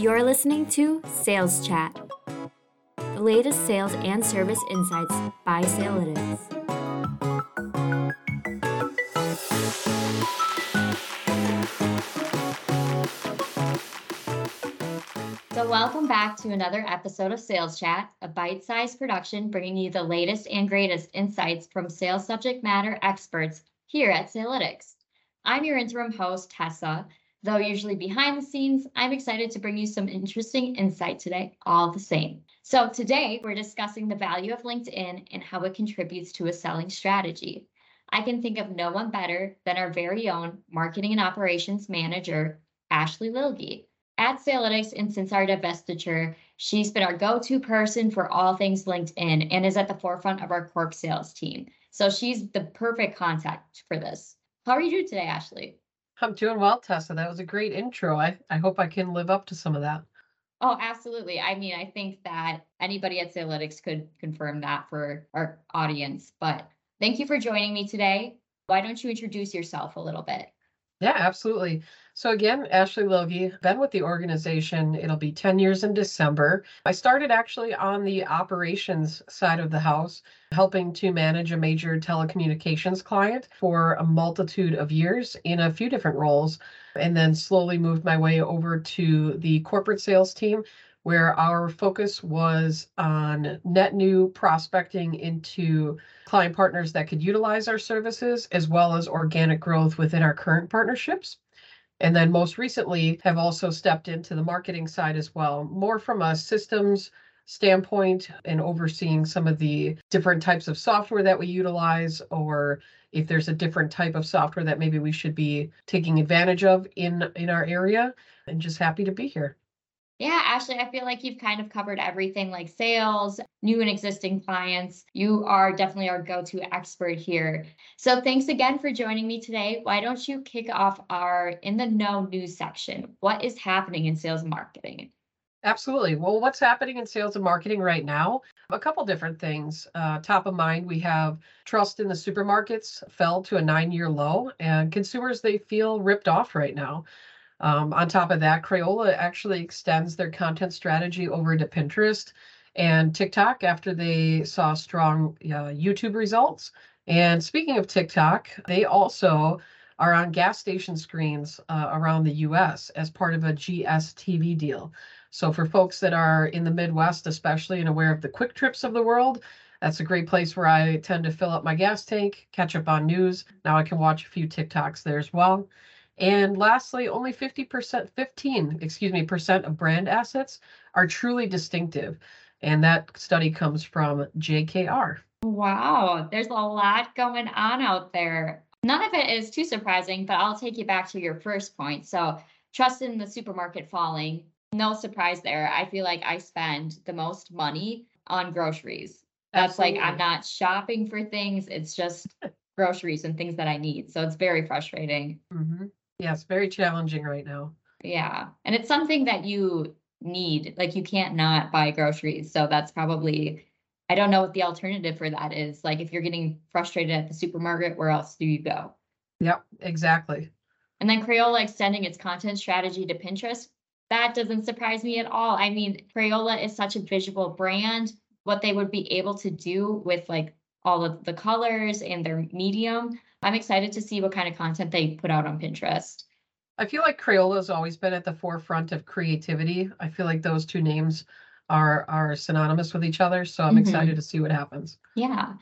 You're listening to Sales Chat, the latest sales and service insights by Salelytics. So, welcome back to another episode of Sales Chat, a bite sized production bringing you the latest and greatest insights from sales subject matter experts here at Salelytics. I'm your interim host, Tessa. Though usually behind the scenes, I'm excited to bring you some interesting insight today, all the same. So, today we're discussing the value of LinkedIn and how it contributes to a selling strategy. I can think of no one better than our very own marketing and operations manager, Ashley Lillge. At Salelytics and since our divestiture, she's been our go to person for all things LinkedIn and is at the forefront of our corp sales team. So, she's the perfect contact for this. How are you doing today, Ashley? I'm doing well, Tessa. That was a great intro. I, I hope I can live up to some of that. Oh, absolutely. I mean, I think that anybody at Salelytics could confirm that for our audience. But thank you for joining me today. Why don't you introduce yourself a little bit? Yeah, absolutely. So again, Ashley Lillge, been with the organization. It'll be 10 years in December. I started actually on the operations side of the house, helping to manage a major telecommunications client for a multitude of years in a few different roles, and then slowly moved my way over to the corporate sales team, where our focus was on net new prospecting into client partners that could utilize our services, as well as organic growth within our current partnerships. And then most recently have also stepped into the marketing side as well, more from a systems standpoint and overseeing some of the different types of software that we utilize or if there's a different type of software that maybe we should be taking advantage of in in our area and just happy to be here. Yeah, Ashley, I feel like you've kind of covered everything like sales, new and existing clients. You are definitely our go to expert here. So thanks again for joining me today. Why don't you kick off our In the Know news section? What is happening in sales and marketing? Absolutely. Well, what's happening in sales and marketing right now? A couple different things. Uh, top of mind, we have trust in the supermarkets fell to a nine year low, and consumers, they feel ripped off right now. Um, on top of that, Crayola actually extends their content strategy over to Pinterest and TikTok after they saw strong uh, YouTube results. And speaking of TikTok, they also are on gas station screens uh, around the US as part of a GSTV deal. So, for folks that are in the Midwest, especially and aware of the QuikTrips of the world, that's a great place where I tend to fill up my gas tank, catch up on news. Now I can watch a few TikToks there as well. And lastly, only 50%, 15, excuse me, percent of brand assets are truly distinctive. And that study comes from JKR. Wow, there's a lot going on out there. None of it is too surprising, but I'll take you back to your first point. So, trust in the supermarket falling. No surprise there. I feel like I spend the most money on groceries. That's Absolutely. like I'm not shopping for things, it's just groceries and things that I need. So, it's very frustrating. Mm-hmm. Yes, very challenging right now. Yeah. And it's something that you need. Like you can't not buy groceries. So that's probably I don't know what the alternative for that is. Like if you're getting frustrated at the supermarket, where else do you go? Yep, exactly. And then Crayola extending its content strategy to Pinterest, that doesn't surprise me at all. I mean, Crayola is such a visual brand. What they would be able to do with like all of the colors and their medium, I'm excited to see what kind of content they put out on Pinterest. I feel like Crayola has always been at the forefront of creativity. I feel like those two names are are synonymous with each other, so I'm mm-hmm. excited to see what happens. Yeah.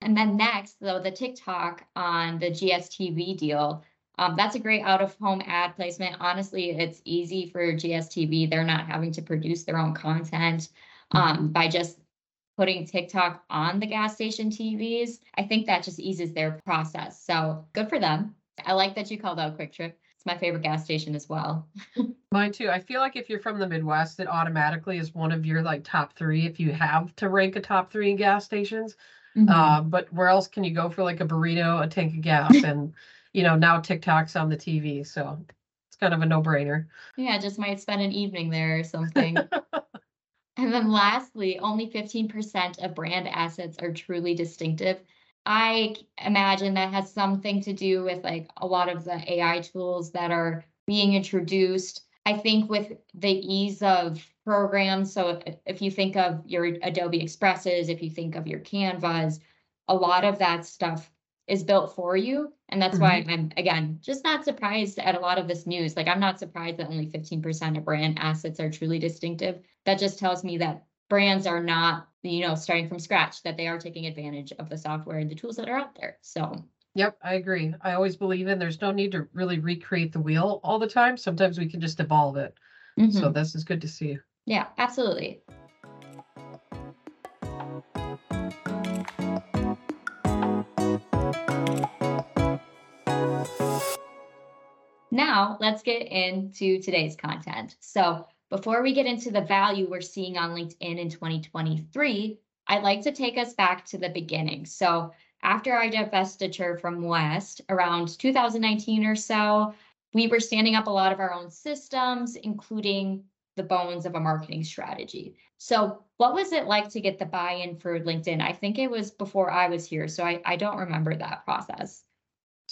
And then next, though, the TikTok on the GSTV deal. Um, that's a great out of home ad placement. Honestly, it's easy for GSTV. They're not having to produce their own content um, by just putting TikTok on the gas station TVs, I think that just eases their process. So good for them. I like that you called out QuikTrip. It's my favorite gas station as well. Mine too. I feel like if you're from the Midwest, it automatically is one of your like top three if you have to rank a top three in gas stations. Mm-hmm. Uh, but where else can you go for like a burrito, a tank of gas, and you know now TikTok's on the TV, so it's kind of a no-brainer. Yeah, just might spend an evening there or something. And then mm-hmm. lastly, only 15% of brand assets are truly distinctive. I imagine that has something to do with like a lot of the AI tools that are being introduced. I think with the ease of programs, so if, if you think of your Adobe Expresses, if you think of your Canvas, a lot of that stuff is built for you. And that's why I'm, again, just not surprised at a lot of this news. Like, I'm not surprised that only 15% of brand assets are truly distinctive. That just tells me that brands are not, you know, starting from scratch, that they are taking advantage of the software and the tools that are out there. So, Yep, I agree. I always believe in there's no need to really recreate the wheel all the time. Sometimes we can just evolve it. So mhm. this is good to see. yeah, absolutely. Now, let's get into today's content. So, before we get into the value we're seeing on LinkedIn in 2023, I'd like to take us back to the beginning. So, after our divestiture from West around 2019 or so, we were standing up a lot of our own systems, including the bones of a marketing strategy. So, what was it like to get the buy in for LinkedIn? I think it was before I was here, so I, I don't remember that process.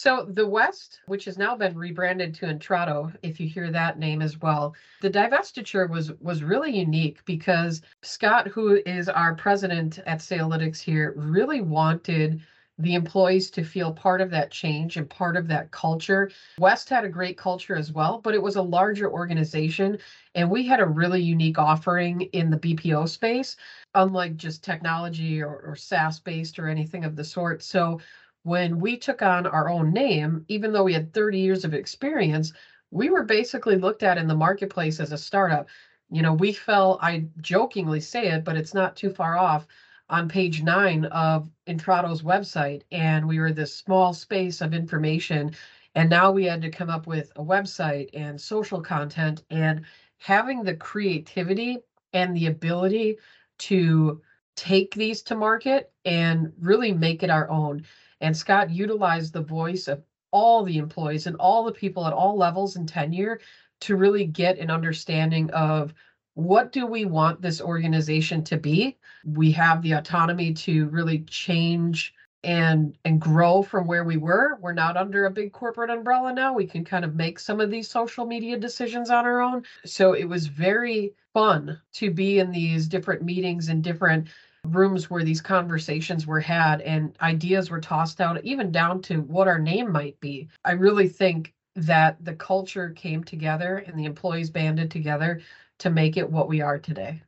So the West, which has now been rebranded to Intrado, if you hear that name as well, the divestiture was was really unique because Scott, who is our president at Salelytics here, really wanted the employees to feel part of that change and part of that culture. West had a great culture as well, but it was a larger organization and we had a really unique offering in the BPO space, unlike just technology or, or SaaS based or anything of the sort. So when we took on our own name, even though we had 30 years of experience, we were basically looked at in the marketplace as a startup. You know, we fell, I jokingly say it, but it's not too far off on page nine of Intrado's website. And we were this small space of information. And now we had to come up with a website and social content and having the creativity and the ability to take these to market and really make it our own. And Scott utilized the voice of all the employees and all the people at all levels and tenure to really get an understanding of what do we want this organization to be? We have the autonomy to really change and and grow from where we were. We're not under a big corporate umbrella now. We can kind of make some of these social media decisions on our own. So it was very fun to be in these different meetings and different rooms where these conversations were had and ideas were tossed out, even down to what our name might be. I really think that the culture came together and the employees banded together to make it what we are today.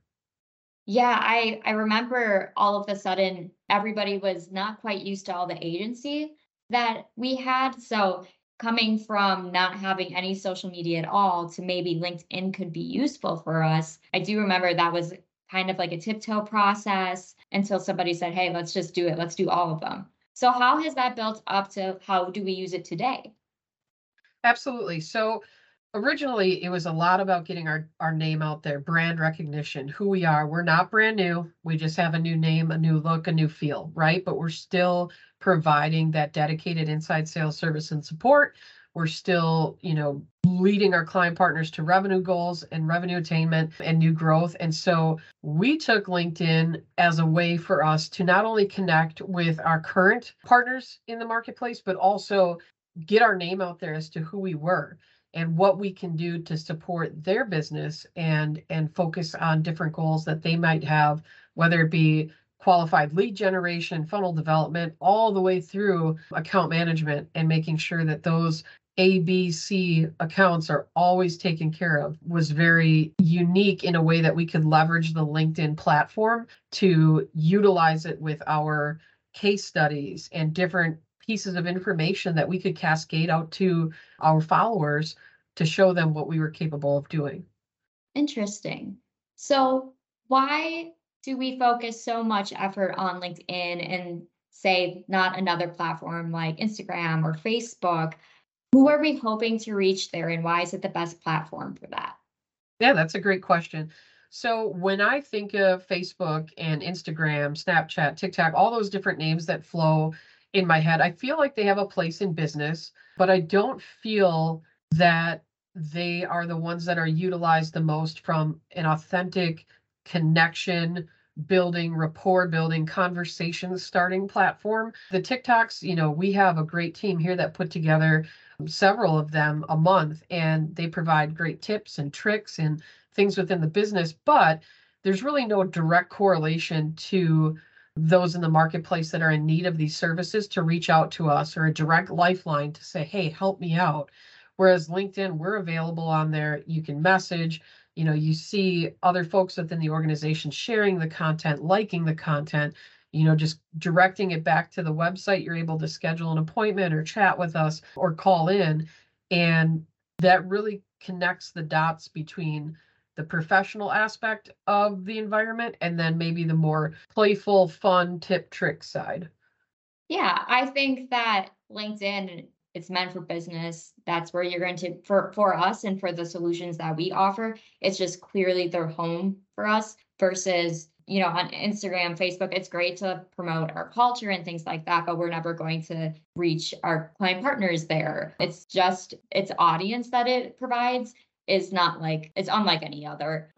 Yeah, I I remember all of a sudden everybody was not quite used to all the agency that we had. So coming from not having any social media at all to maybe LinkedIn could be useful for us. I do remember that was kind of like a tiptoe process until somebody said, hey, let's just do it. Let's do all of them. So, how has that built up to how do we use it today? Absolutely. So originally it was a lot about getting our, our name out there, brand recognition, who we are. We're not brand new. We just have a new name, a new look, a new feel, right? But we're still providing that dedicated inside sales service and support. We're still, you know, leading our client partners to revenue goals and revenue attainment and new growth. And so we took LinkedIn as a way for us to not only connect with our current partners in the marketplace, but also get our name out there as to who we were and what we can do to support their business and and focus on different goals that they might have whether it be qualified lead generation funnel development all the way through account management and making sure that those ABC accounts are always taken care of was very unique in a way that we could leverage the LinkedIn platform to utilize it with our case studies and different pieces of information that we could cascade out to our followers to show them what we were capable of doing. Interesting. So, why do we focus so much effort on LinkedIn and say not another platform like Instagram or Facebook? Who are we hoping to reach there, and why is it the best platform for that? Yeah, that's a great question. So when I think of Facebook and Instagram, Snapchat, TikTok, all those different names that flow in my head, I feel like they have a place in business, but I don't feel that they are the ones that are utilized the most from an authentic connection building rapport building conversation starting platform the tiktoks you know we have a great team here that put together several of them a month, and they provide great tips and tricks and things within the business. But there's really no direct correlation to those in the marketplace that are in need of these services to reach out to us or a direct lifeline to say, hey, help me out. Whereas LinkedIn, we're available on there. You can message, you know, you see other folks within the organization sharing the content, liking the content, you know, just directing it back to the website. You're able to schedule an appointment or chat with us or call in. And that really connects the dots between the professional aspect of the environment and then maybe the more playful, fun tip trick side. Yeah, I think that LinkedIn it's meant for business. That's where you're going to for for us and for the solutions that we offer. It's just clearly their home for us versus you know on Instagram, Facebook. It's great to promote our culture and things like that, but we're never going to reach our client partners there. It's just its audience that it provides is not like it's unlike any other.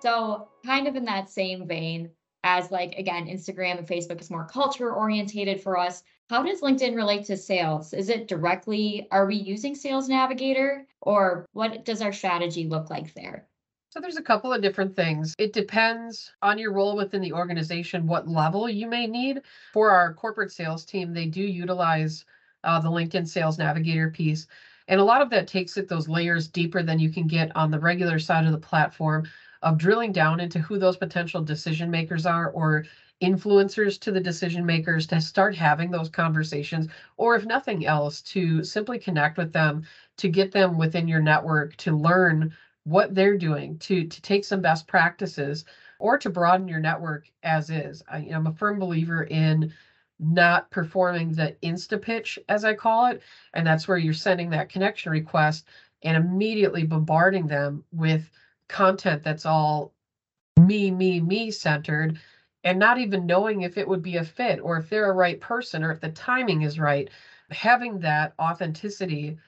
So, kind of in that same vein, as like again, Instagram and Facebook is more culture orientated for us. How does LinkedIn relate to sales? Is it directly, are we using Sales Navigator or what does our strategy look like there? So there's a couple of different things. It depends on your role within the organization, what level you may need. For our corporate sales team, they do utilize uh, the LinkedIn Sales Navigator piece. And a lot of that takes it those layers deeper than you can get on the regular side of the platform of drilling down into who those potential decision makers are or influencers to the decision makers to start having those conversations or if nothing else to simply connect with them to get them within your network to learn what they're doing to to take some best practices or to broaden your network as is. I, am a firm believer in not performing the insta pitch as I call it, and that's where you're sending that connection request and immediately bombarding them with content that's all me me me centered and not even knowing if it would be a fit or if they're a right person or if the timing is right having that authenticity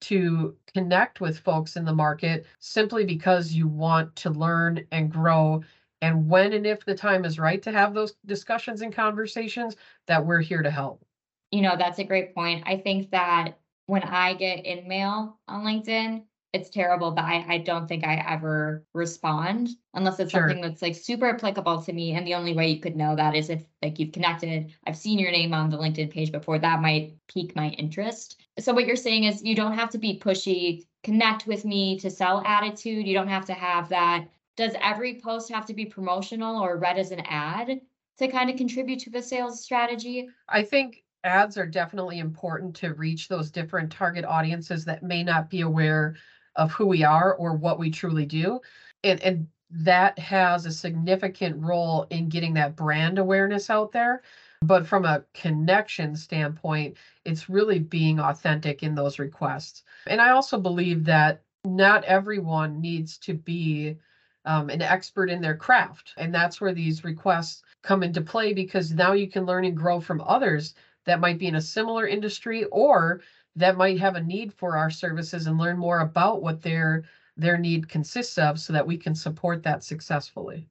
to connect with folks in the market simply because you want to learn and grow. And when and if the time is right to have those discussions and conversations, that we're here to help. You know, that's a great point. I think that when I get InMail on LinkedIn, it's terrible, but I, I don't think I ever respond unless it's sure. something that's like super applicable to me. And the only way you could know that is if like you've connected, I've seen your name on the LinkedIn page before, that might pique my interest. So what you're saying is you don't have to be pushy, connect with me to sell attitude. You don't have to have that. Does every post have to be promotional or read as an ad to kind of contribute to the sales strategy? I think ads are definitely important to reach those different target audiences that may not be aware of who we are or what we truly do. And, and that has a significant role in getting that brand awareness out there. But from a connection standpoint, it's really being authentic in those requests. And I also believe that not everyone needs to be um, an expert in their craft. And that's where these requests come into play because now you can learn and grow from others that might be in a similar industry or that might have a need for our services and learn more about what their their need consists of so that we can support that successfully.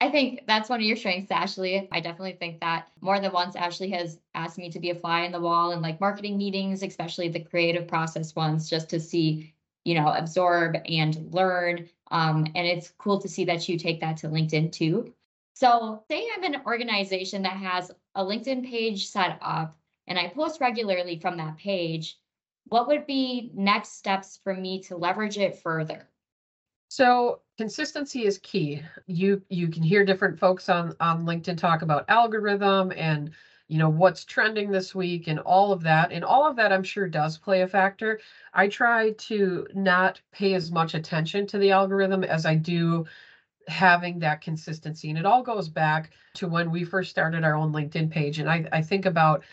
I think that's one of your strengths, Ashley. I definitely think that more than once, Ashley has asked me to be a fly in the wall in like marketing meetings, especially the creative process ones, just to see, you know, absorb and learn. Um, and it's cool to see that you take that to LinkedIn too. So, say I'm an organization that has a LinkedIn page set up and I post regularly from that page what would be next steps for me to leverage it further? So consistency is key. You you can hear different folks on on LinkedIn talk about algorithm and you know what's trending this week and all of that and all of that I'm sure does play a factor. I try to not pay as much attention to the algorithm as I do having that consistency and it all goes back to when we first started our own LinkedIn page and I I think about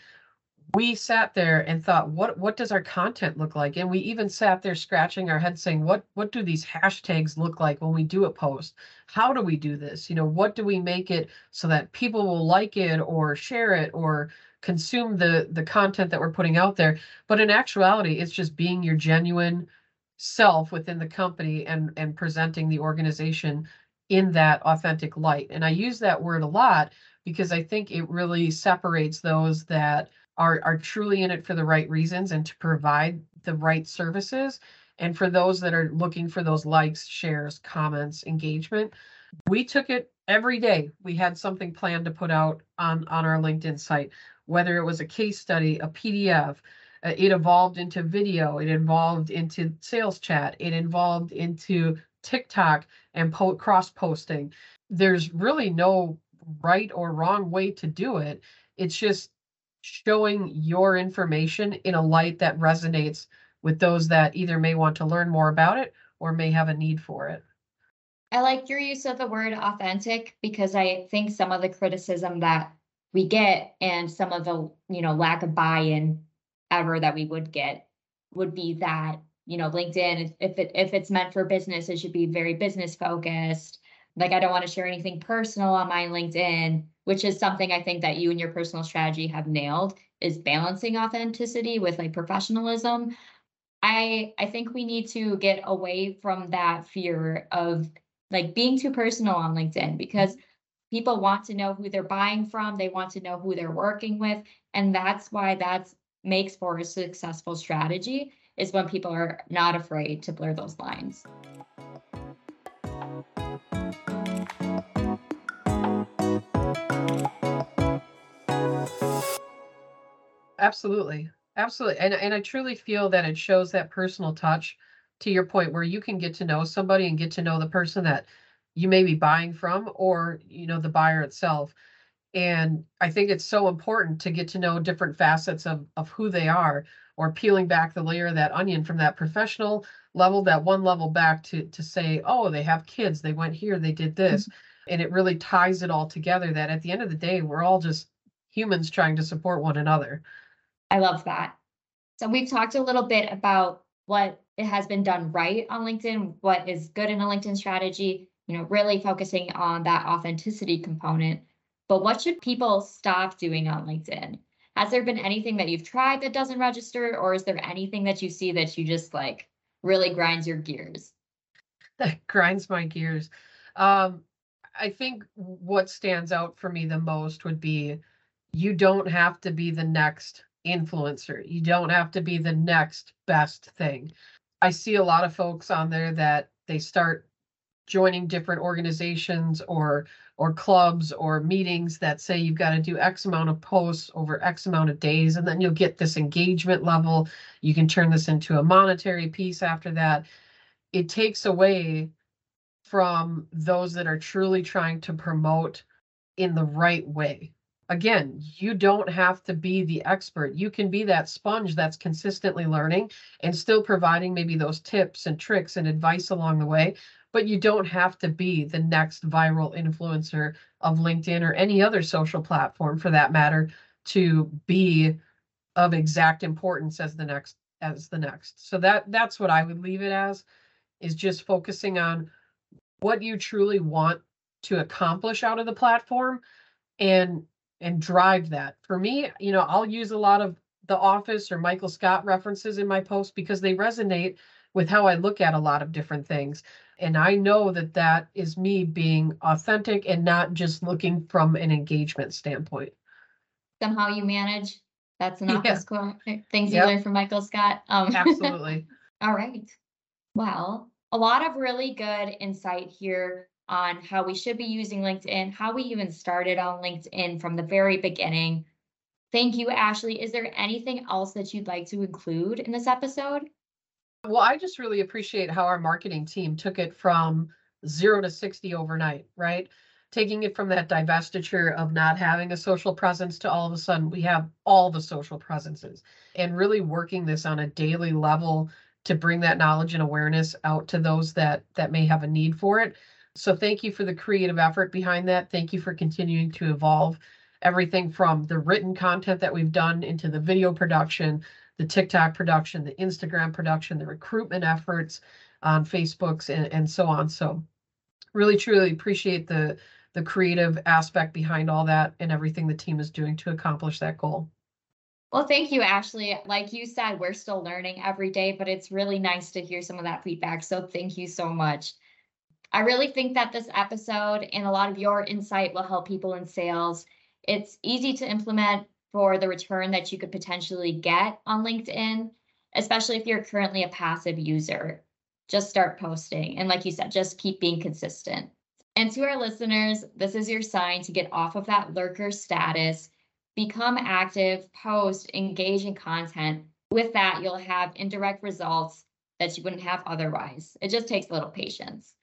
we sat there and thought what what does our content look like? And we even sat there scratching our heads saying what what do these hashtags look like when we do a post? How do we do this? You know what do we make it so that people will like it or share it or consume the the content that we're putting out there? But in actuality it's just being your genuine self within the company and and presenting the organization in that authentic light. And I use that word a lot because I think it really separates those that are, are truly in it for the right reasons and to provide the right services. And for those that are looking for those likes, shares, comments, engagement, we took it every day. We had something planned to put out on, on our LinkedIn site, whether it was a case study, a PDF, uh, it evolved into video, it evolved into sales chat, it evolved into TikTok and po- cross posting. There's really no right or wrong way to do it. It's just showing your information in a light that resonates with those that either may want to learn more about it or may have a need for it. I like your use of the word authentic because I think some of the criticism that we get and some of the, you know, lack of buy-in ever that we would get would be that, you know, LinkedIn, if it if it's meant for business, it should be very business focused. Like I don't want to share anything personal on my LinkedIn, which is something I think that you and your personal strategy have nailed is balancing authenticity with like professionalism. I I think we need to get away from that fear of like being too personal on LinkedIn because mm-hmm. people want to know who they're buying from, they want to know who they're working with, and that's why that's makes for a successful strategy is when people are not afraid to blur those lines. Absolutely. Absolutely. And and I truly feel that it shows that personal touch to your point where you can get to know somebody and get to know the person that you may be buying from or you know the buyer itself and i think it's so important to get to know different facets of of who they are or peeling back the layer of that onion from that professional level that one level back to to say oh they have kids they went here they did this mm-hmm. and it really ties it all together that at the end of the day we're all just humans trying to support one another i love that so we've talked a little bit about what it has been done right on LinkedIn, what is good in a LinkedIn strategy, you know, really focusing on that authenticity component. But what should people stop doing on LinkedIn? Has there been anything that you've tried that doesn't register, or is there anything that you see that you just like really grinds your gears? That grinds my gears. Um, I think what stands out for me the most would be you don't have to be the next influencer. You don't have to be the next best thing. I see a lot of folks on there that they start joining different organizations or or clubs or meetings that say you've got to do x amount of posts over x amount of days and then you'll get this engagement level you can turn this into a monetary piece after that it takes away from those that are truly trying to promote in the right way again, you don't have to be the expert. You can be that sponge that's consistently learning and still providing maybe those tips and tricks and advice along the way. But you don't have to be the next viral influencer of LinkedIn or any other social platform for that matter to be of exact importance as the next as the next. So that that's what I would leave it as is just focusing on what you truly want to accomplish out of the platform and and drive that. For me, you know, I'll use a lot of the office or Michael Scott references in my post because they resonate with how I look at a lot of different things. And I know that that is me being authentic and not just looking from an engagement standpoint. Somehow you manage. That's an office yeah. quote. Eh, things yep. you learned from Michael Scott. Um, Absolutely. all right. Well, a lot of really good insight here on how we should be using LinkedIn, how we even started on LinkedIn from the very beginning. Thank you, Ashley. Is there anything else that you'd like to include in this episode? Well, I just really appreciate how our marketing team took it from zero to 60 overnight, right? Taking it from that divestiture of not having a social presence to all of a sudden we have all the social presences and really working this on a daily level to bring that knowledge and awareness out to those that that may have a need for it so thank you for the creative effort behind that. Thank you for continuing to evolve everything from the written content that we've done into the video production, the TikTok production, the Instagram production, the recruitment efforts on Facebooks and, and so on. So really truly appreciate the the creative aspect behind all that and everything the team is doing to accomplish that goal. Well, thank you, Ashley. Like you said, we're still learning every day, but it's really nice to hear some of that feedback. So thank you so much. I really think that this episode and a lot of your insight will help people in sales. It's easy to implement for the return that you could potentially get on LinkedIn, especially if you're currently a passive user. Just start posting. And like you said, just keep being consistent. And to our listeners, this is your sign to get off of that lurker status, become active, post, engage in content. With that, you'll have indirect results that you wouldn't have otherwise. It just takes a little patience.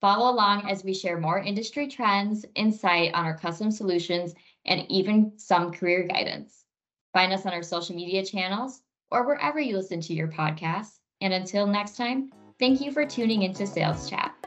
Follow along as we share more industry trends, insight on our custom solutions, and even some career guidance. Find us on our social media channels or wherever you listen to your podcasts. And until next time, thank you for tuning into Sales Chat.